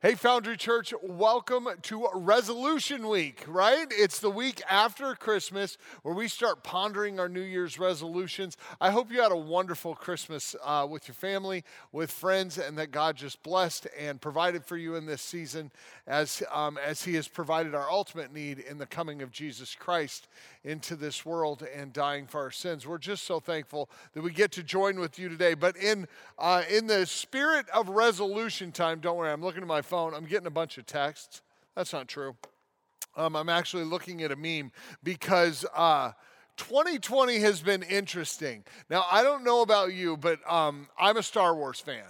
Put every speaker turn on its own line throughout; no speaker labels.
Hey, Foundry Church, welcome to Resolution Week, right? It's the week after Christmas where we start pondering our New Year's resolutions. I hope you had a wonderful Christmas uh, with your family, with friends, and that God just blessed and provided for you in this season as, um, as He has provided our ultimate need in the coming of Jesus Christ into this world and dying for our sins. We're just so thankful that we get to join with you today. But in, uh, in the spirit of resolution time, don't worry, I'm looking at my phone, I'm getting a bunch of texts. That's not true. Um, I'm actually looking at a meme because uh, 2020 has been interesting. Now, I don't know about you, but um, I'm a Star Wars fan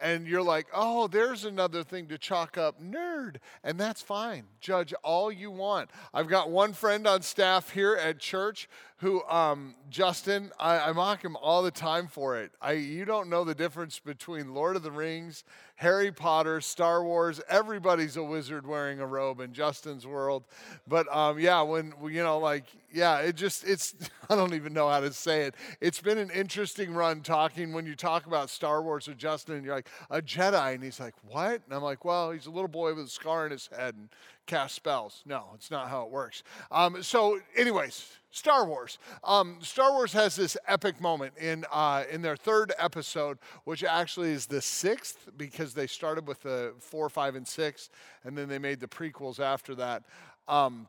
and you're like, oh, there's another thing to chalk up nerd. And that's fine. Judge all you want. I've got one friend on staff here at church who, um, Justin, I, I, mock him all the time for it. I, you don't know the difference between Lord of the Rings, Harry Potter, Star Wars. Everybody's a wizard wearing a robe in Justin's world. But um, yeah, when, you know, like, yeah, it just, it's, I don't even know how to say it. It's been an interesting run talking when you talk about Star Wars with Justin and you're like, a Jedi. And he's like, what? And I'm like, well, he's a little boy with a scar in his head and cast spells. No, it's not how it works. Um, so, anyways, Star Wars. Um, Star Wars has this epic moment in uh, in their third episode, which actually is the sixth because they started with the four, five, and six, and then they made the prequels after that. Um,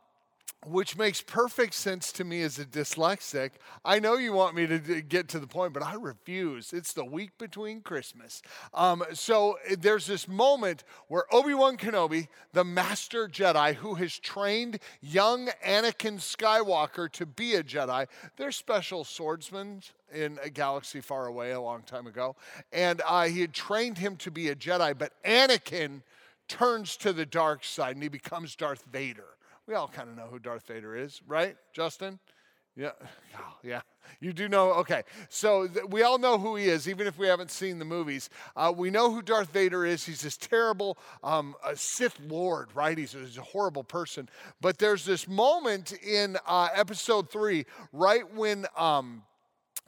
which makes perfect sense to me as a dyslexic. I know you want me to get to the point, but I refuse. It's the week between Christmas. Um, so eh, there's this moment where Obi Wan Kenobi, the master Jedi who has trained young Anakin Skywalker to be a Jedi, they're special swordsmen in a galaxy far away a long time ago. And uh, he had trained him to be a Jedi, but Anakin turns to the dark side and he becomes Darth Vader. We all kind of know who Darth Vader is, right, Justin? Yeah, oh, yeah. You do know. Okay, so th- we all know who he is, even if we haven't seen the movies. Uh, we know who Darth Vader is. He's this terrible um, Sith Lord, right? He's a, he's a, horrible person. But there's this moment in uh, Episode three, right when um,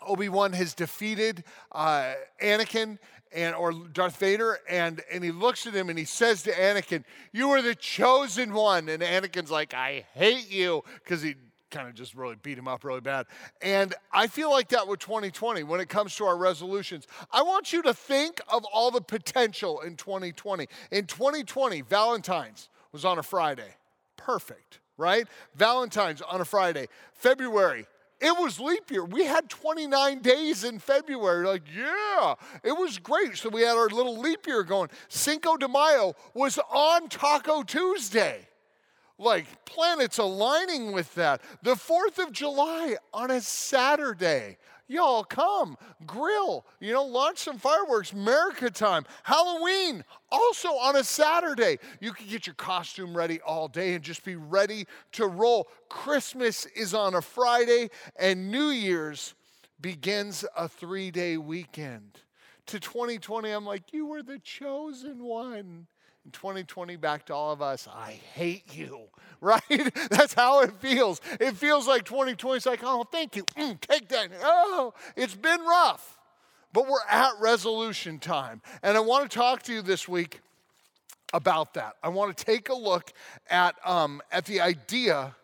Obi Wan has defeated uh, Anakin and or Darth Vader, and and he looks at him and he says to Anakin, "You are the chosen one." And Anakin's like, "I hate you," because he kind of just really beat him up really bad. And I feel like that with 2020 when it comes to our resolutions. I want you to think of all the potential in 2020. In 2020, Valentine's was on a Friday. Perfect, right? Valentine's on a Friday. February, it was leap year. We had 29 days in February. Like, yeah, it was great. So we had our little leap year going. Cinco de Mayo was on Taco Tuesday. Like, planets aligning with that. The 4th of July on a Saturday. Y'all come, grill, you know, launch some fireworks, America time. Halloween, also on a Saturday. You can get your costume ready all day and just be ready to roll. Christmas is on a Friday, and New Year's begins a three day weekend. To 2020, I'm like, you were the chosen one in 2020 back to all of us, I hate you, right? That's how it feels. It feels like 2020 is like, oh, thank you, mm, take that. Oh, it's been rough, but we're at resolution time. And I want to talk to you this week about that. I want to take a look at, um, at the idea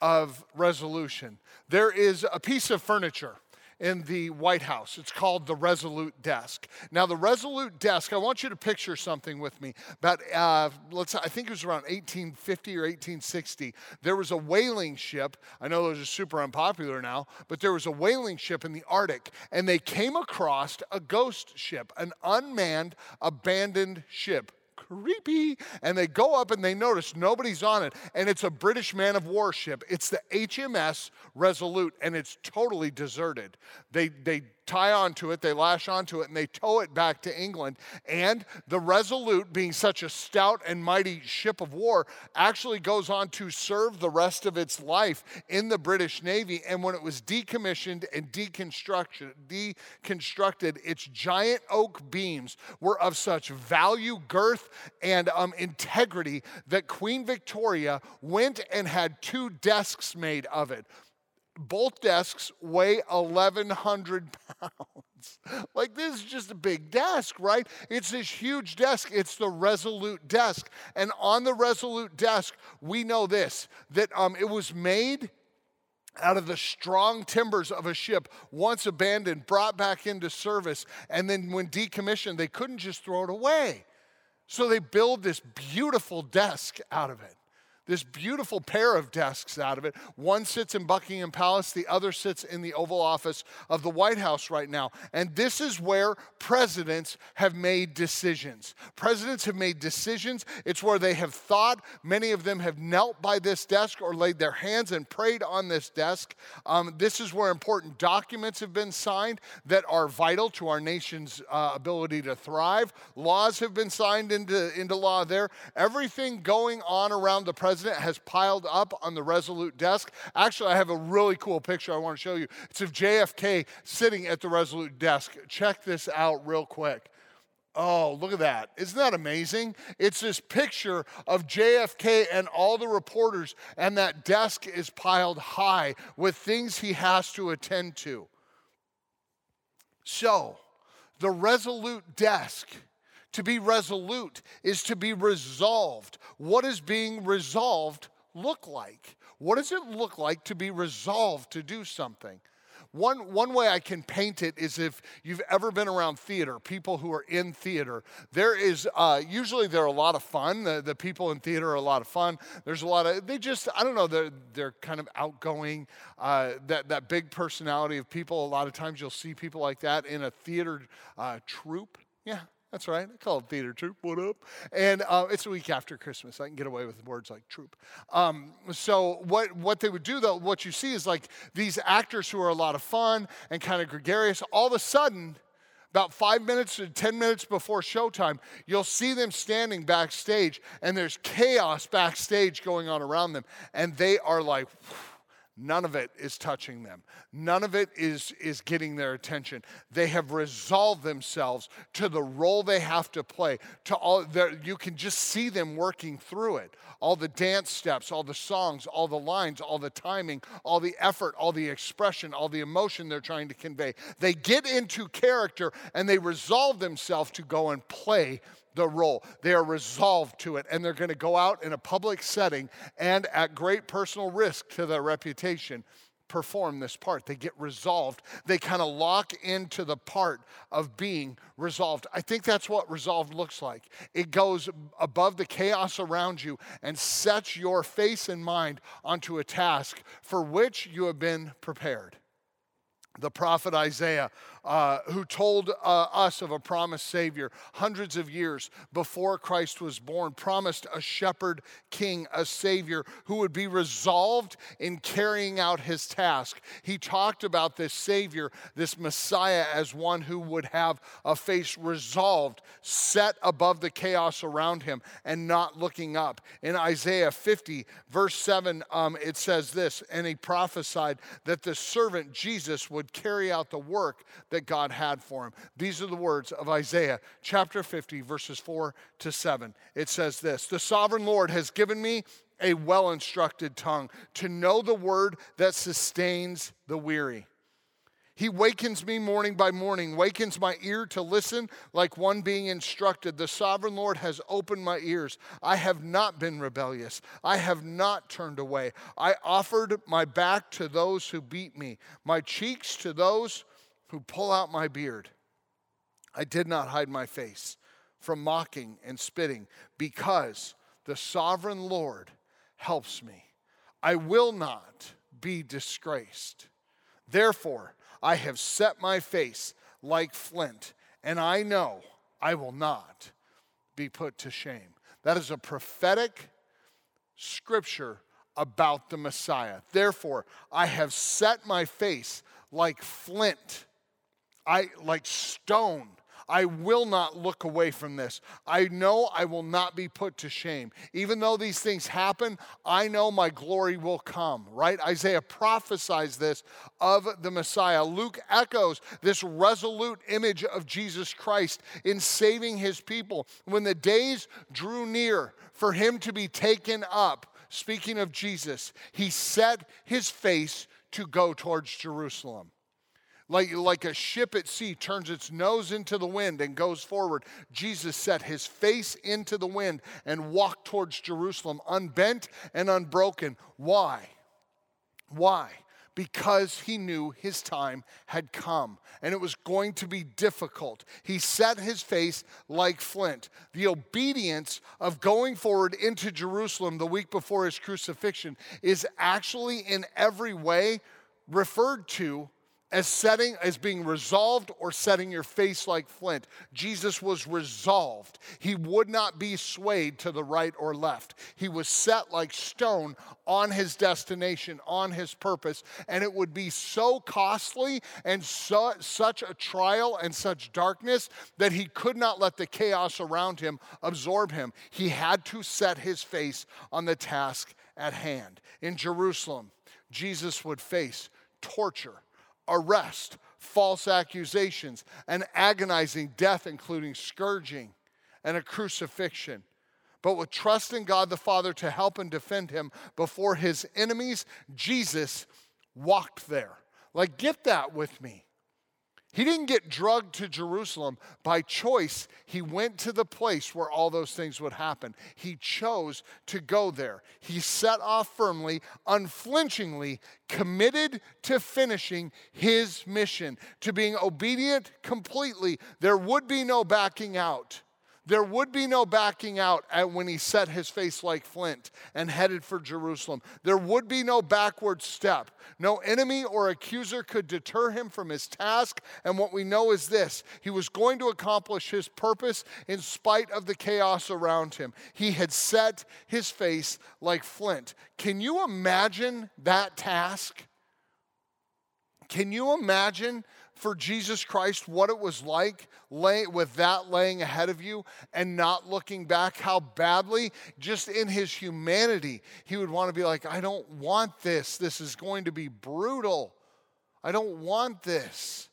of resolution. There is a piece of furniture in the White House. It's called the Resolute Desk. Now, the Resolute Desk, I want you to picture something with me. About, uh, let's, I think it was around 1850 or 1860. There was a whaling ship. I know those are super unpopular now, but there was a whaling ship in the Arctic, and they came across a ghost ship, an unmanned, abandoned ship creepy. And they go up and they notice nobody's on it. And it's a British man of war ship. It's the HMS Resolute, and it's totally deserted. They, they tie onto it, they lash onto it, and they tow it back to England. And the Resolute, being such a stout and mighty ship of war, actually goes on to serve the rest of its life in the British Navy. And when it was decommissioned and deconstructed, deconstructed its giant oak beams were of such value, girth, and um, integrity that Queen Victoria went and had two desks made of it both desks weigh 1,100 pounds. Like this is just a big desk, right? It's this huge desk. It's the Resolute desk. And on the Resolute desk, we know this that um, it was made out of the strong timbers of a ship once abandoned, brought back into service, and then when decommissioned, they couldn't just throw it away. So they build this beautiful desk out of it this beautiful pair of desks out of it. One sits in Buckingham Palace, the other sits in the Oval Office of the White House right now. And this is where presidents have made decisions. Presidents have made decisions. It's where they have thought. Many of them have knelt by this desk or laid their hands and prayed on this desk. Um, this is where important documents have been signed that are vital to our nation's uh, ability to thrive. Laws have been signed into, into law there. Everything going on around the president president has piled up on the Resolute desk. Actually, I have a really cool picture I want to show you. It's of JFK sitting at the Resolute desk. Check this out real quick. Oh, look at that. Isn't that amazing? It's this picture of JFK and all the reporters, and that desk is piled high with things he has to attend to. So, the Resolute desk to be resolute is to be resolved. What does being resolved look like? What does it look like to be resolved to do something? One, one way I can paint it is if you've ever been around theater, people who are in theater, there is uh, usually they're a lot of fun. The, the people in theater are a lot of fun. There's a lot of, they just, I don't know, they're, they're kind of outgoing. Uh, that, that big personality of people, a lot of times you'll see people like that in a theater uh, troupe. Yeah, that's right. I call it theater troupe. What up? And uh, it's a week after Christmas. I can get away with words like troop. Um, so what what they would do though, what you see is like these actors who are a lot of fun and kind of gregarious. All of a sudden, about five minutes to 10 minutes before showtime, you'll see them standing backstage, and there's chaos backstage going on around them, and they are like. Whew, None of it is touching them. None of it is, is getting their attention. They have resolved themselves to the role they have to play. To all you can just see them working through it. All the dance steps, all the songs, all the lines, all the timing, all the effort, all the expression, all the emotion they're trying to convey. They get into character and they resolve themselves to go and play the role. They are resolved to it, and they're going to go out in a public setting and at great personal risk to their reputation perform this part. They get resolved. They kind of lock into the part of being resolved. I think that's what resolved looks like. It goes above the chaos around you and sets your face and mind onto a task for which you have been prepared. The prophet Isaiah uh, who told uh, us of a promised Savior hundreds of years before Christ was born, promised a shepherd king, a Savior who would be resolved in carrying out his task. He talked about this Savior, this Messiah, as one who would have a face resolved, set above the chaos around him, and not looking up. In Isaiah 50, verse 7, um, it says this And he prophesied that the servant Jesus would carry out the work that God had for him. These are the words of Isaiah chapter 50, verses 4 to 7. It says this The sovereign Lord has given me a well instructed tongue to know the word that sustains the weary. He wakens me morning by morning, wakens my ear to listen like one being instructed. The sovereign Lord has opened my ears. I have not been rebellious. I have not turned away. I offered my back to those who beat me, my cheeks to those who pull out my beard. I did not hide my face from mocking and spitting because the sovereign Lord helps me. I will not be disgraced. Therefore, I have set my face like flint, and I know I will not be put to shame. That is a prophetic scripture about the Messiah. Therefore, I have set my face like flint I like stone. I will not look away from this. I know I will not be put to shame. Even though these things happen, I know my glory will come, right? Isaiah prophesies this of the Messiah. Luke echoes this resolute image of Jesus Christ in saving his people. When the days drew near for him to be taken up, speaking of Jesus, he set his face to go towards Jerusalem. Like, like a ship at sea turns its nose into the wind and goes forward, Jesus set his face into the wind and walked towards Jerusalem, unbent and unbroken. Why? Why? Because he knew his time had come and it was going to be difficult. He set his face like flint. The obedience of going forward into Jerusalem the week before his crucifixion is actually in every way referred to as setting as being resolved or setting your face like flint. Jesus was resolved. He would not be swayed to the right or left. He was set like stone on his destination on his purpose and it would be so costly and such a trial and such darkness that he could not let the chaos around him absorb him. He had to set his face on the task at hand. In jerusalem jesus would face torture arrest, false accusations, and agonizing death, including scourging and a crucifixion. But with trust in God the Father to help and defend him before his enemies, Jesus walked there. Like, get that with me. He didn't get drugged to Jerusalem by choice. He went to the place where all those things would happen. He chose to go there. He set off firmly, unflinchingly, committed to finishing his mission, to being obedient completely. There would be no backing out. There would be no backing out when he set his face like flint and headed for Jerusalem. There would be no backward step. No enemy or accuser could deter him from his task. And what we know is this he was going to accomplish his purpose in spite of the chaos around him. He had set his face like flint. Can you imagine that task? Can you imagine for Jesus Christ what it was like lay, with that laying ahead of you and not looking back, how badly, just in his humanity, he would want to be like, I don't want this. This is going to be brutal. I don't want this.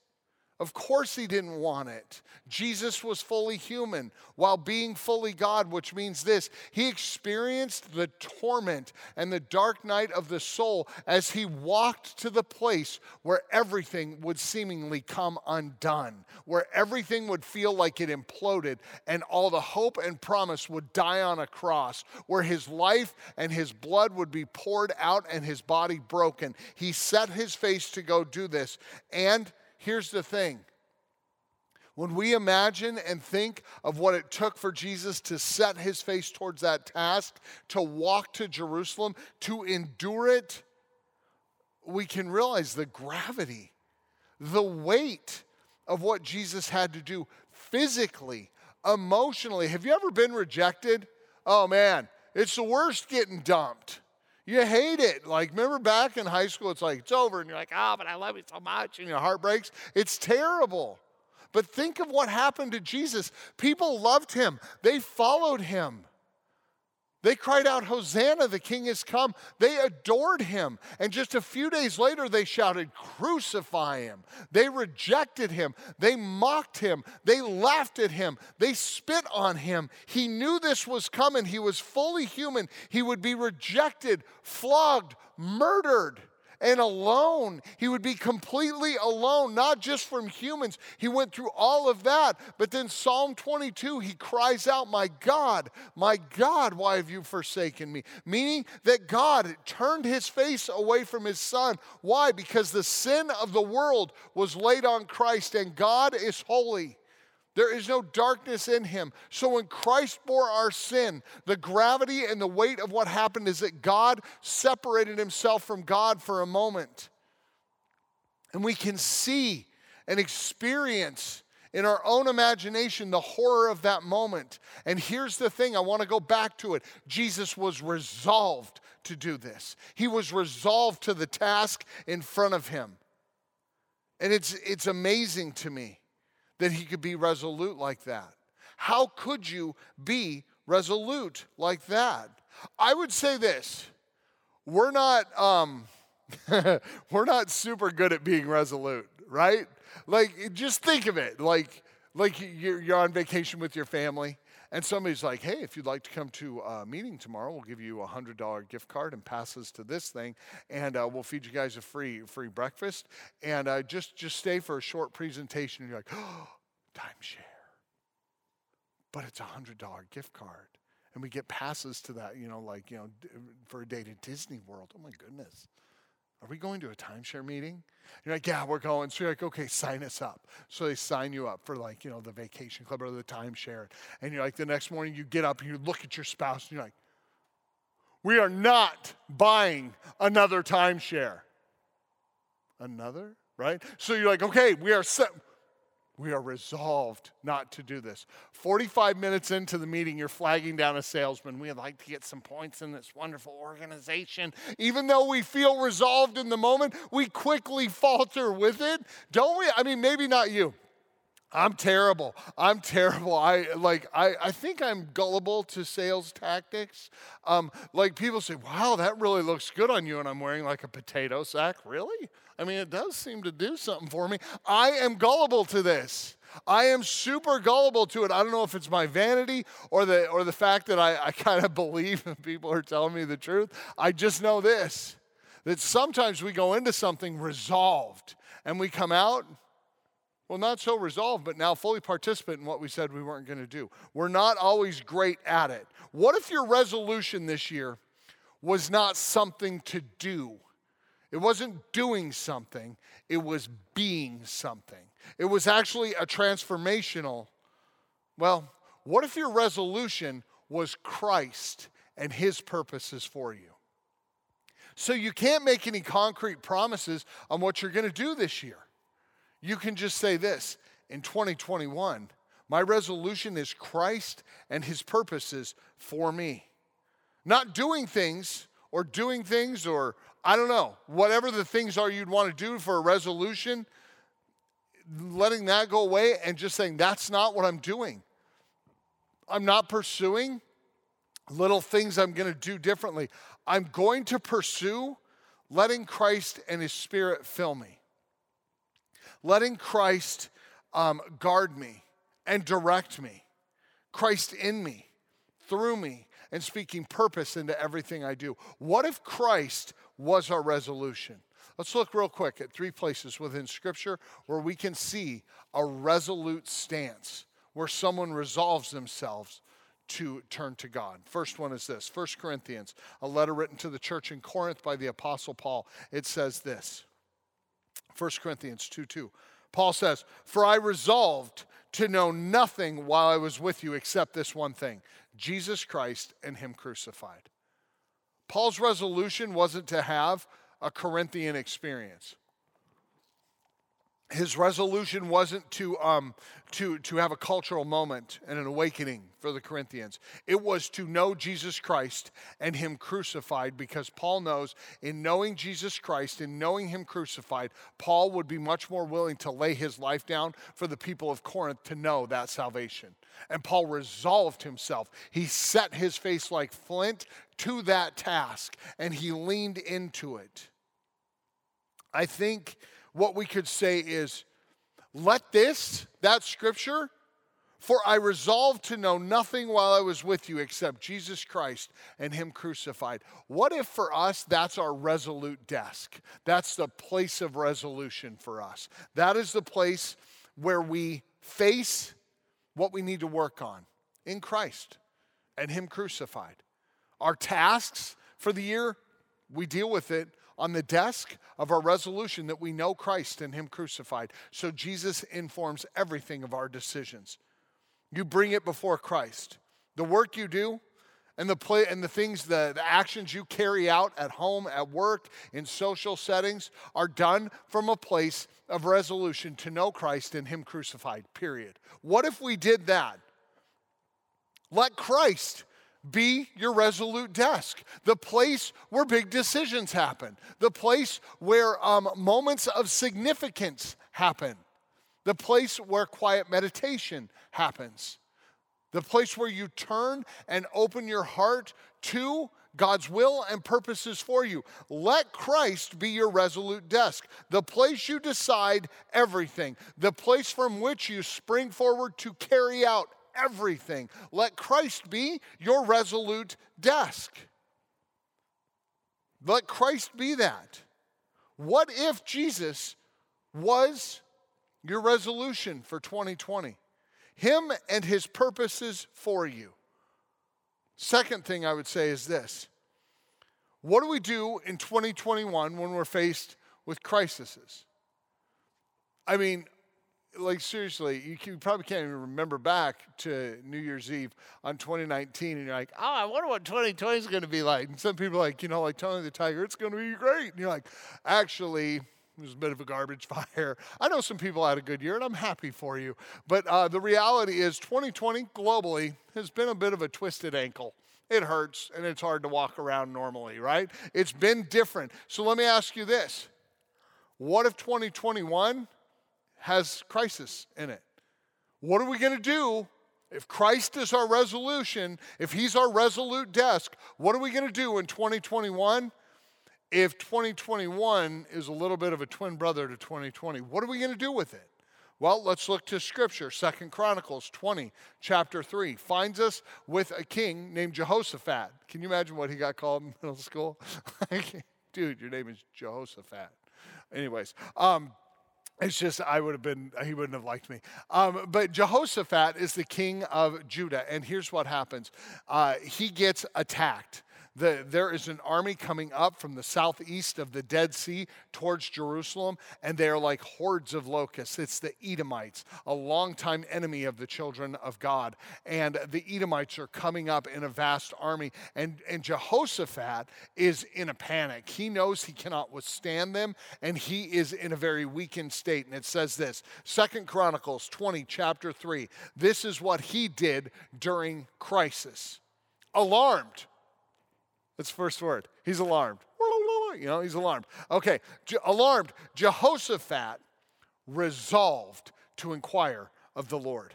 Of course, he didn't want it. Jesus was fully human while being fully God, which means this he experienced the torment and the dark night of the soul as he walked to the place where everything would seemingly come undone, where everything would feel like it imploded and all the hope and promise would die on a cross, where his life and his blood would be poured out and his body broken. He set his face to go do this. And here's the thing when we imagine and think of what it took for Jesus to set his face towards that task, to walk to Jerusalem, to endure it, we can realize the gravity, the weight of what Jesus had to do physically, emotionally. Have you ever been rejected? Oh man, it's the worst getting dumped. You hate it. Like, remember back in high school, it's like, it's over, and you're like, oh, but I love you so much, and your heart breaks. It's terrible. But think of what happened to Jesus. People loved him, they followed him. They cried out, Hosanna, the king has come. They adored him. And just a few days later, they shouted, Crucify him. They rejected him. They mocked him. They laughed at him. They spit on him. He knew this was coming. He was fully human. He would be rejected, flogged, murdered and alone. He would be completely alone, not just from humans. He went through all of that. But then, Psalm 22, he cries out, My God, my God, why have you forsaken me? Meaning that God turned his face away from his son. Why? Because the sin of the world was laid on Christ, and God is holy. There is no darkness in him. So when Christ bore our sin, the gravity and the weight of what happened is that God separated himself from God for a moment. And we can see and experience in our own imagination the horror of that moment. And here's the thing I want to go back to it. Jesus was resolved to do this, he was resolved to the task in front of him. And it's, it's amazing to me that he could be resolute like that. How could you be resolute like that? I would say this we're not, um, we're not super good at being resolute, right? Like, just think of it like, like you're, you're on vacation with your family and somebody's like, hey, if you'd like to come to a meeting tomorrow, we'll give you a $100 gift card and passes to this thing, and uh, we'll feed you guys a free free breakfast. And uh, just, just stay for a short presentation. And you're like, oh, timeshare. But it's a $100 gift card. And we get passes to that, you know, like, you know, for a day to Disney World. Oh my goodness. Are we going to a timeshare meeting? You're like, yeah, we're going. So you're like, okay, sign us up. So they sign you up for like, you know, the vacation club or the timeshare. And you're like, the next morning you get up and you look at your spouse and you're like, we are not buying another timeshare. Another? Right? So you're like, okay, we are set. We are resolved not to do this. 45 minutes into the meeting, you're flagging down a salesman. We'd like to get some points in this wonderful organization. Even though we feel resolved in the moment, we quickly falter with it. Don't we? I mean, maybe not you. I'm terrible. I'm terrible. I like I, I think I'm gullible to sales tactics. Um, like people say, wow, that really looks good on you, and I'm wearing like a potato sack. Really? I mean, it does seem to do something for me. I am gullible to this. I am super gullible to it. I don't know if it's my vanity or the or the fact that I, I kind of believe people are telling me the truth. I just know this that sometimes we go into something resolved and we come out well, not so resolved, but now fully participant in what we said we weren't going to do. We're not always great at it. What if your resolution this year was not something to do? It wasn't doing something, it was being something. It was actually a transformational. Well, what if your resolution was Christ and his purposes for you? So you can't make any concrete promises on what you're going to do this year. You can just say this in 2021, my resolution is Christ and his purposes for me. Not doing things or doing things or I don't know, whatever the things are you'd want to do for a resolution, letting that go away and just saying, that's not what I'm doing. I'm not pursuing little things I'm going to do differently. I'm going to pursue letting Christ and His Spirit fill me, letting Christ um, guard me and direct me, Christ in me, through me, and speaking purpose into everything I do. What if Christ was our resolution? Let's look real quick at three places within Scripture where we can see a resolute stance, where someone resolves themselves to turn to God. First one is this 1 Corinthians, a letter written to the church in Corinth by the Apostle Paul. It says this 1 Corinthians 2 2. Paul says, For I resolved to know nothing while I was with you except this one thing Jesus Christ and Him crucified. Paul's resolution wasn't to have a Corinthian experience his resolution wasn't to, um, to, to have a cultural moment and an awakening for the Corinthians. It was to know Jesus Christ and Him crucified because Paul knows in knowing Jesus Christ and knowing Him crucified, Paul would be much more willing to lay his life down for the people of Corinth to know that salvation. And Paul resolved himself. He set his face like flint to that task and he leaned into it. I think what we could say is, let this, that scripture, for I resolved to know nothing while I was with you except Jesus Christ and Him crucified. What if for us that's our resolute desk? That's the place of resolution for us. That is the place where we face what we need to work on in Christ and Him crucified. Our tasks for the year, we deal with it on the desk of our resolution that we know Christ and Him crucified. So Jesus informs everything of our decisions. You bring it before Christ. The work you do, and the play and the things the, the actions you carry out at home at work in social settings are done from a place of resolution to know christ and him crucified period what if we did that let christ be your resolute desk, the place where big decisions happen, the place where um, moments of significance happen, the place where quiet meditation happens, the place where you turn and open your heart to God's will and purposes for you. Let Christ be your resolute desk, the place you decide everything, the place from which you spring forward to carry out everything. Let Christ be your resolute desk. Let Christ be that. What if Jesus was your resolution for 2020? Him and his purposes for you. Second thing I would say is this What do we do in 2021 when we're faced with crises? I mean, like seriously, you, can, you, probably can't even remember back to New Year's Eve on 2019, and you're like, oh, I wonder what 2020 is going to be like. And some people are like, you know, like Tony the Tiger, it's going to be great. And you're like, actually, it was a bit of a garbage fire. I know some people had a good year, and I'm happy for you. But uh, the reality is, 2020 globally has been a bit of a twisted ankle. It hurts, and it's hard to walk around normally, right? It's been different. So let me ask you this: What if 2021? Has crisis in it. What are we going to do if Christ is our resolution, if He's our resolute desk, what are we going to do in 2021? If 2021 is a little bit of a twin brother to 2020, what are we going to do with it? Well, let's look to scripture. Second Chronicles 20, chapter 3, finds us with a king named Jehoshaphat. Can you imagine what he got called in middle school? Dude, your name is Jehoshaphat. Anyways, um, it's just, I would have been, he wouldn't have liked me. Um, but Jehoshaphat is the king of Judah, and here's what happens uh, he gets attacked. The, there is an army coming up from the southeast of the Dead Sea towards Jerusalem, and they are like hordes of locusts. It's the Edomites, a longtime enemy of the children of God. And the Edomites are coming up in a vast army, and, and Jehoshaphat is in a panic. He knows he cannot withstand them, and he is in a very weakened state. And it says this Second Chronicles 20, chapter 3. This is what he did during crisis. Alarmed that's first word. He's alarmed. You know, he's alarmed. Okay, Je- alarmed. Jehoshaphat resolved to inquire of the Lord.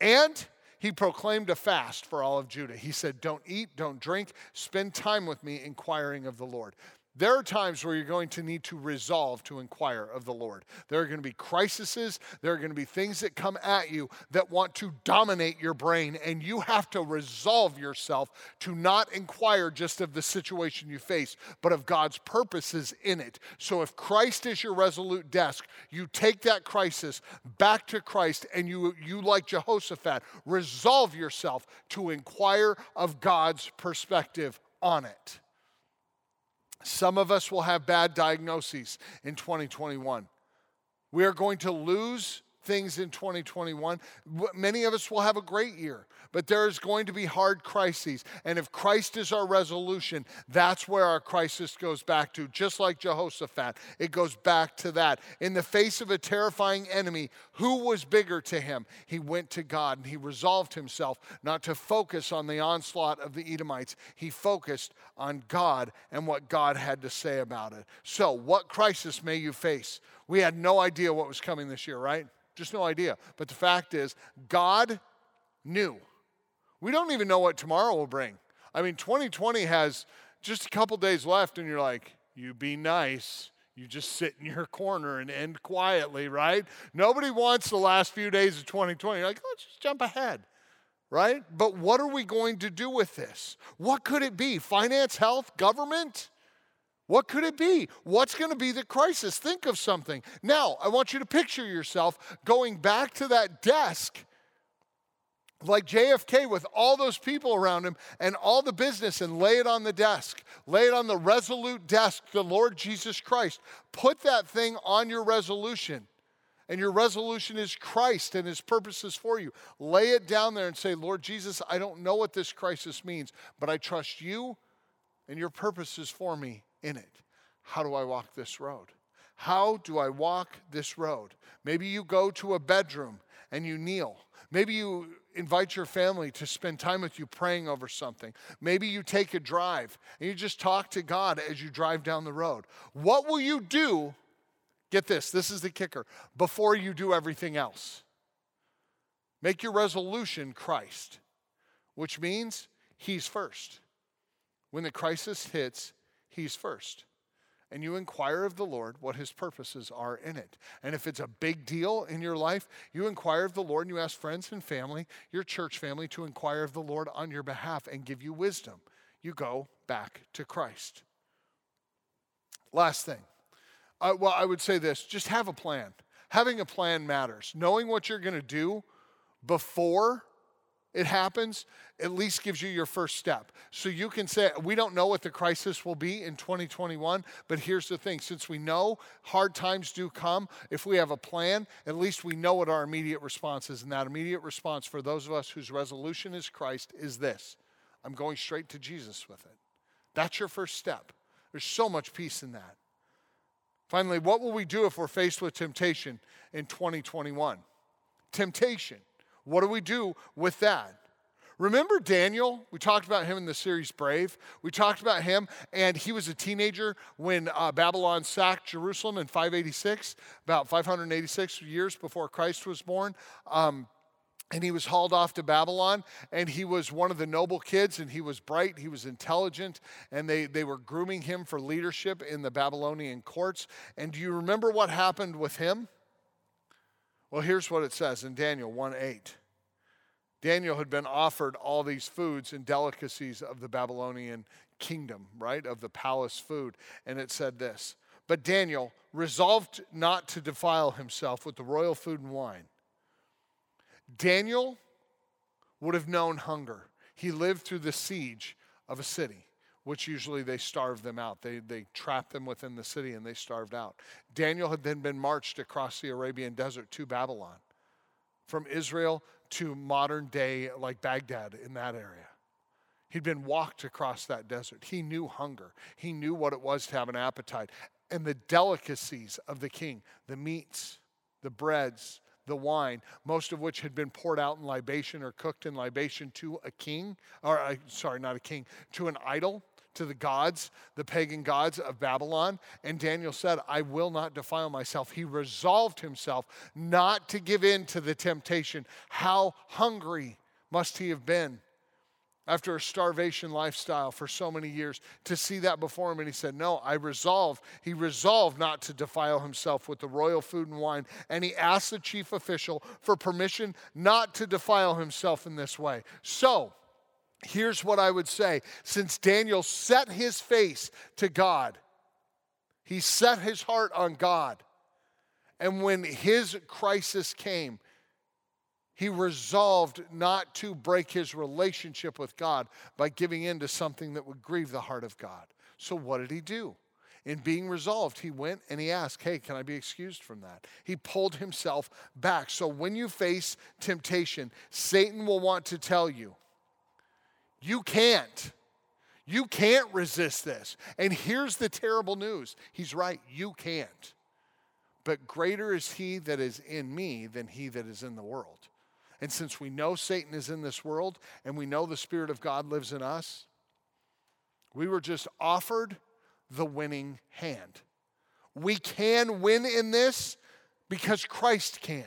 And he proclaimed a fast for all of Judah. He said, Don't eat, don't drink, spend time with me inquiring of the Lord. There are times where you're going to need to resolve to inquire of the Lord. There are going to be crises, there are going to be things that come at you that want to dominate your brain, and you have to resolve yourself to not inquire just of the situation you face, but of God's purposes in it. So if Christ is your resolute desk, you take that crisis back to Christ and you, you like Jehoshaphat, resolve yourself to inquire of God's perspective on it. Some of us will have bad diagnoses in 2021. We are going to lose things in 2021. Many of us will have a great year, but there is going to be hard crises. And if Christ is our resolution, that's where our crisis goes back to. Just like Jehoshaphat, it goes back to that. In the face of a terrifying enemy, who was bigger to him? He went to God and he resolved himself not to focus on the onslaught of the Edomites. He focused on God and what God had to say about it. So, what crisis may you face? We had no idea what was coming this year, right? Just no idea. But the fact is, God knew. We don't even know what tomorrow will bring. I mean, 2020 has just a couple days left, and you're like, you be nice. You just sit in your corner and end quietly, right? Nobody wants the last few days of 2020. You're like, let's just jump ahead, right? But what are we going to do with this? What could it be? Finance, health, government? What could it be? What's going to be the crisis? Think of something. Now, I want you to picture yourself going back to that desk like JFK with all those people around him and all the business and lay it on the desk. Lay it on the resolute desk, the Lord Jesus Christ. Put that thing on your resolution. And your resolution is Christ and his purposes for you. Lay it down there and say, Lord Jesus, I don't know what this crisis means, but I trust you and your purposes for me in it. How do I walk this road? How do I walk this road? Maybe you go to a bedroom and you kneel. Maybe you invite your family to spend time with you praying over something. Maybe you take a drive and you just talk to God as you drive down the road. What will you do? Get this, this is the kicker before you do everything else. Make your resolution Christ, which means He's first. When the crisis hits, He's first. and you inquire of the Lord what his purposes are in it. And if it's a big deal in your life, you inquire of the Lord and you ask friends and family, your church family, to inquire of the Lord on your behalf and give you wisdom. You go back to Christ. Last thing. Uh, well, I would say this just have a plan. Having a plan matters. Knowing what you're going to do before it happens, at least gives you your first step. So you can say, we don't know what the crisis will be in 2021, but here's the thing since we know hard times do come, if we have a plan, at least we know what our immediate response is. And that immediate response for those of us whose resolution is Christ is this I'm going straight to Jesus with it. That's your first step. There's so much peace in that. Finally, what will we do if we're faced with temptation in 2021? Temptation. What do we do with that? Remember Daniel? We talked about him in the series Brave. We talked about him, and he was a teenager when uh, Babylon sacked Jerusalem in 586, about 586 years before Christ was born. Um, and he was hauled off to Babylon, and he was one of the noble kids, and he was bright, he was intelligent, and they, they were grooming him for leadership in the Babylonian courts. And do you remember what happened with him? Well, here's what it says in Daniel 1 8. Daniel had been offered all these foods and delicacies of the Babylonian kingdom, right? Of the palace food. And it said this But Daniel resolved not to defile himself with the royal food and wine. Daniel would have known hunger. He lived through the siege of a city which usually they starved them out. They, they trapped them within the city and they starved out. Daniel had then been marched across the Arabian desert to Babylon, from Israel to modern day, like Baghdad in that area. He'd been walked across that desert. He knew hunger, he knew what it was to have an appetite. And the delicacies of the king, the meats, the breads, the wine, most of which had been poured out in libation or cooked in libation to a king, or uh, sorry, not a king, to an idol to the gods, the pagan gods of Babylon. And Daniel said, I will not defile myself. He resolved himself not to give in to the temptation. How hungry must he have been after a starvation lifestyle for so many years to see that before him and he said no i resolve he resolved not to defile himself with the royal food and wine and he asked the chief official for permission not to defile himself in this way so here's what I would say since Daniel set his face to God, he set his heart on God. And when his crisis came, he resolved not to break his relationship with God by giving in to something that would grieve the heart of God. So, what did he do? In being resolved, he went and he asked, Hey, can I be excused from that? He pulled himself back. So, when you face temptation, Satan will want to tell you, you can't. You can't resist this. And here's the terrible news He's right, you can't. But greater is He that is in me than He that is in the world. And since we know Satan is in this world and we know the Spirit of God lives in us, we were just offered the winning hand. We can win in this because Christ can.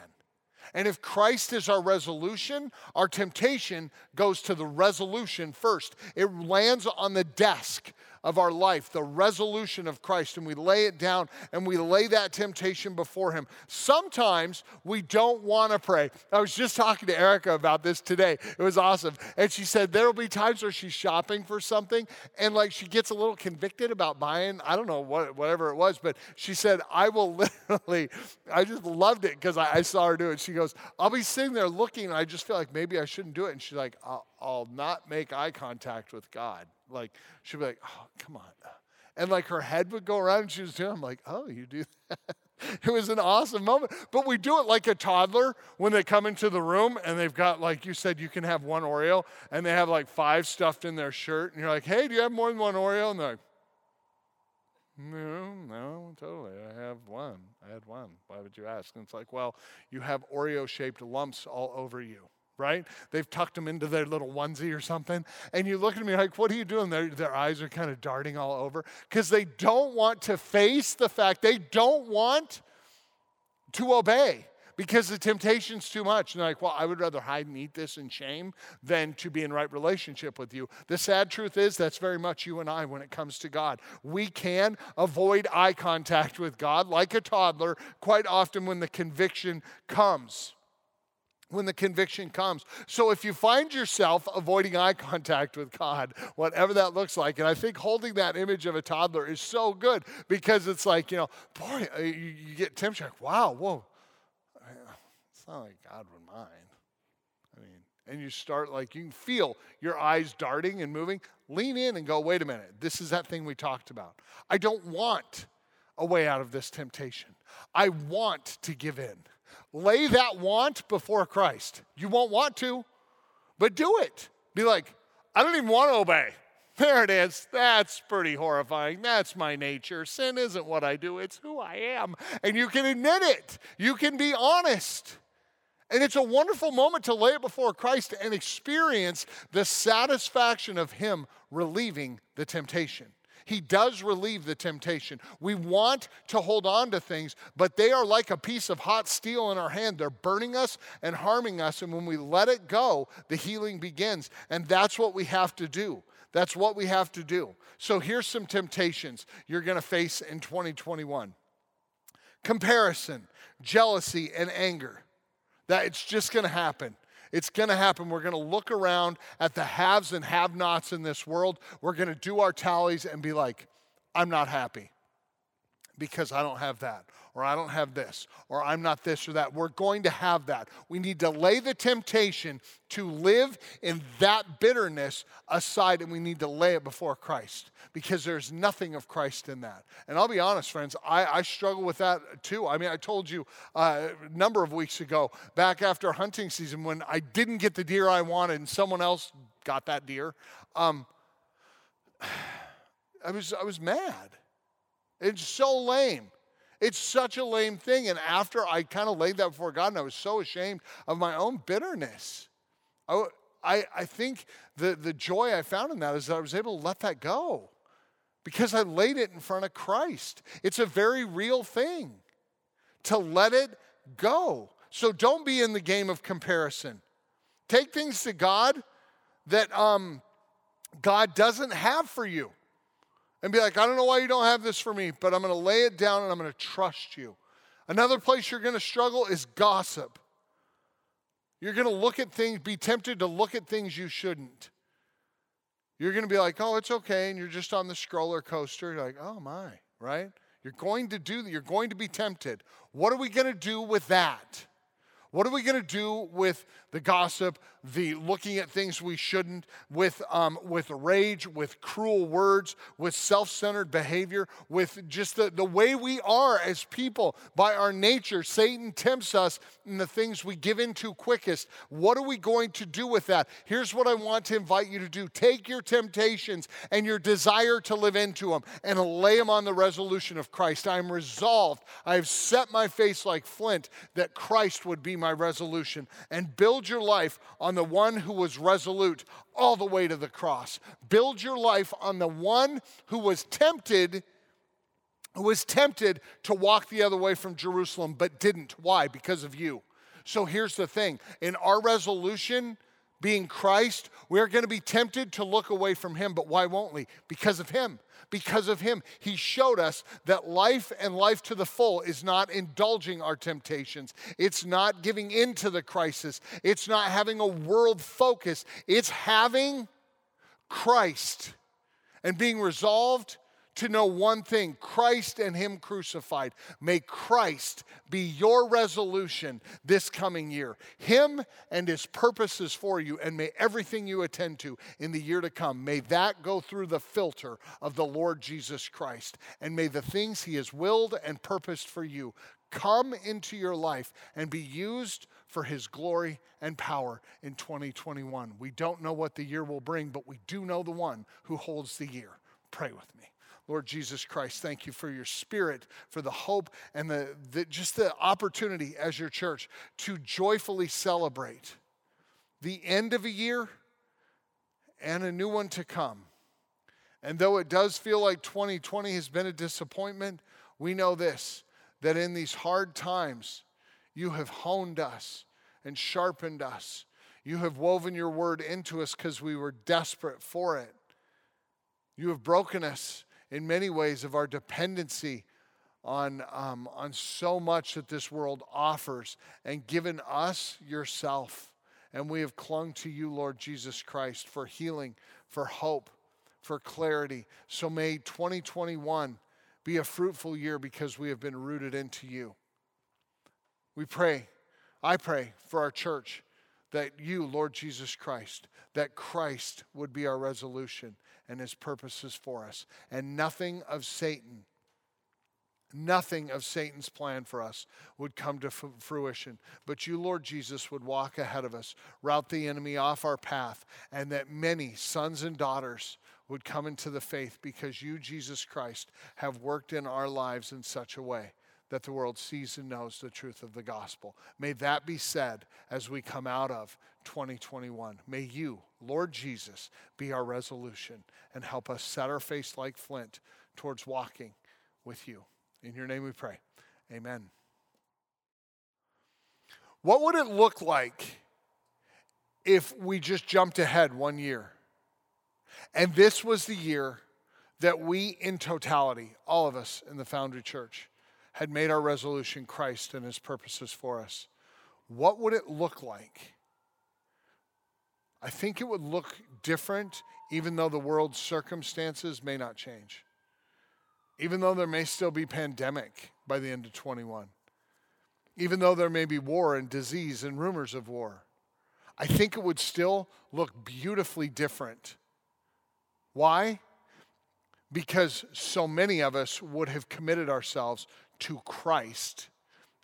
And if Christ is our resolution, our temptation goes to the resolution first. It lands on the desk of our life, the resolution of Christ, and we lay it down and we lay that temptation before Him. Sometimes we don't want to pray. I was just talking to Erica about this today. It was awesome. And she said there will be times where she's shopping for something and like she gets a little convicted about buying, I don't know what, whatever it was, but she said, I will literally, I just loved it because I, I, saw her do it. She goes, I'll be sitting there looking and I just feel like maybe I shouldn't do it. And she's like, I'll, I'll not make eye contact with God. Like, she'd be like, oh, come on. And like her head would go around and she was doing, I'm like, oh, you do that. It was an awesome moment. But we do it like a toddler when they come into the room and they've got, like you said, you can have one Oreo and they have like five stuffed in their shirt. And you're like, hey, do you have more than one Oreo? And they're like, no, no, totally. I have one. I had one. Why would you ask? And it's like, well, you have Oreo shaped lumps all over you right? They've tucked them into their little onesie or something. And you look at me like, what are you doing? Their, their eyes are kind of darting all over because they don't want to face the fact they don't want to obey because the temptation's too much. And they're like, well, I would rather hide and eat this in shame than to be in right relationship with you. The sad truth is, that's very much you and I when it comes to God. We can avoid eye contact with God like a toddler quite often when the conviction comes when the conviction comes. So if you find yourself avoiding eye contact with God, whatever that looks like, and I think holding that image of a toddler is so good because it's like, you know, boy, uh, you, get tempted, wow, whoa, it's not like God would mind. I mean, and you start like, you can feel your eyes darting and moving. Lean in and go, wait a minute, this is that thing we talked about. I don't want a way out of this temptation. I want to give in. Lay that want before Christ. You won't want to, but do it. Be like, I don't even want to obey. There it is. That's pretty horrifying. That's my nature. Sin isn't what I do, it's who I am. And you can admit it, you can be honest. And it's a wonderful moment to lay it before Christ and experience the satisfaction of Him relieving the temptation. He does relieve the temptation. We want to hold on to things, but they are like a piece of hot steel in our hand. They're burning us and harming us. And when we let it go, the healing begins. And that's what we have to do. That's what we have to do. So here's some temptations you're going to face in 2021 comparison, jealousy, and anger. That it's just going to happen. It's going to happen. We're going to look around at the haves and have nots in this world. We're going to do our tallies and be like, I'm not happy because I don't have that, or I don't have this, or I'm not this or that. We're going to have that. We need to lay the temptation to live in that bitterness aside, and we need to lay it before Christ because there's nothing of Christ in that. And I'll be honest, friends, I, I struggle with that too. I mean, I told you uh, a number of weeks ago, back after hunting season, when I didn't get the deer I wanted and someone else got that deer, um, I was, I was mad. It's so lame. It's such a lame thing. And after I kind of laid that before God, and I was so ashamed of my own bitterness, I, I, I think the, the joy I found in that is that I was able to let that go because I laid it in front of Christ. It's a very real thing to let it go. So don't be in the game of comparison. Take things to God that um, God doesn't have for you and be like, I don't know why you don't have this for me, but I'm going to lay it down and I'm going to trust you. Another place you're going to struggle is gossip. You're going to look at things, be tempted to look at things you shouldn't. You're going to be like, oh, it's okay. And you're just on the stroller coaster. You're like, oh my, right? You're going to do, you're going to be tempted. What are we going to do with that? What are we going to do with the gossip, the looking at things we shouldn't, with, um, with rage, with cruel words, with self centered behavior, with just the, the way we are as people by our nature? Satan tempts us in the things we give into quickest. What are we going to do with that? Here's what I want to invite you to do take your temptations and your desire to live into them and lay them on the resolution of Christ. I am resolved, I have set my face like flint that Christ would be my resolution. And build your life on the one who was resolute all the way to the cross. Build your life on the one who was tempted who was tempted to walk the other way from Jerusalem but didn't. Why? Because of you. So here's the thing in our resolution, being Christ, we're going to be tempted to look away from Him, but why won't we? Because of Him. Because of Him. He showed us that life and life to the full is not indulging our temptations, it's not giving in to the crisis, it's not having a world focus, it's having Christ and being resolved to know one thing Christ and Him crucified. May Christ be your resolution this coming year. Him and His purposes for you, and may everything you attend to in the year to come, may that go through the filter of the Lord Jesus Christ. And may the things He has willed and purposed for you come into your life and be used for his glory and power in 2021. We don't know what the year will bring, but we do know the one who holds the year. Pray with me. Lord Jesus Christ, thank you for your spirit, for the hope and the, the, just the opportunity as your church to joyfully celebrate the end of a year and a new one to come. And though it does feel like 2020 has been a disappointment, we know this that in these hard times, You have honed us and sharpened us. You have woven your word into us because we were desperate for it. You have broken us in many ways of our dependency on, um, on so much that this world offers and given us yourself. And we have clung to you, Lord Jesus Christ, for healing, for hope, for clarity. So may 2021 be a fruitful year because we have been rooted into you. We pray, I pray for our church that you, Lord Jesus Christ, that Christ would be our resolution and his purposes for us, and nothing of Satan, nothing of Satan's plan for us would come to fruition. But you, Lord Jesus, would walk ahead of us, route the enemy off our path, and that many sons and daughters would come into the faith because you, Jesus Christ, have worked in our lives in such a way that the world sees and knows the truth of the gospel. May that be said as we come out of 2021. May you, Lord Jesus, be our resolution and help us set our face like flint towards walking with you. In your name we pray. Amen. What would it look like if we just jumped ahead one year? And this was the year that we, in totality, all of us in the Foundry Church, had made our resolution Christ and his purposes for us, what would it look like? I think it would look different, even though the world's circumstances may not change. Even though there may still be pandemic by the end of 21. Even though there may be war and disease and rumors of war. I think it would still look beautifully different. Why? Because so many of us would have committed ourselves to Christ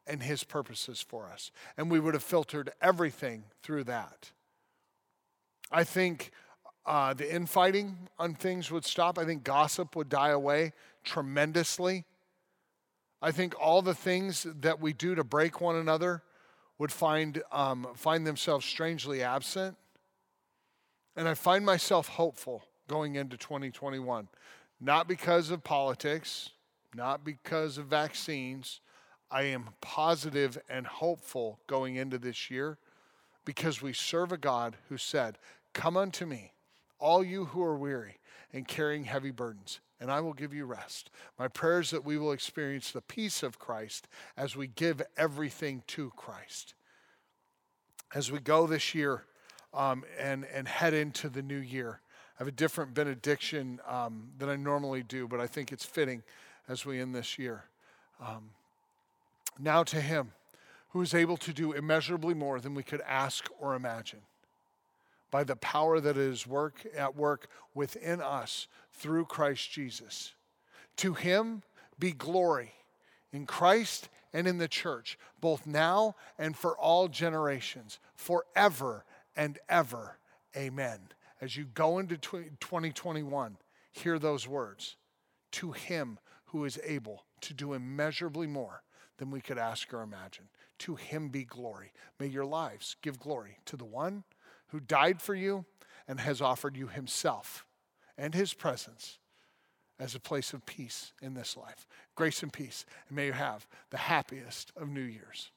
and his purposes for us. And we would have filtered everything through that. I think uh, the infighting on things would stop. I think gossip would die away tremendously. I think all the things that we do to break one another would find, um, find themselves strangely absent. And I find myself hopeful going into 2021, not because of politics, not because of vaccines. I am positive and hopeful going into this year because we serve a God who said, Come unto me, all you who are weary and carrying heavy burdens, and I will give you rest. My prayer is that we will experience the peace of Christ as we give everything to Christ. As we go this year um, and, and head into the new year, I have a different benediction um, than I normally do, but I think it's fitting as we end this year. Um, now to Him who is able to do immeasurably more than we could ask or imagine by the power that is work at work within us through Christ Jesus. To him be glory in Christ and in the church, both now and for all generations, forever and ever. Amen. As you go into 2021, hear those words. To him who is able to do immeasurably more than we could ask or imagine. To him be glory. May your lives give glory to the one who died for you and has offered you himself and his presence as a place of peace in this life. Grace and peace. And may you have the happiest of New Year's.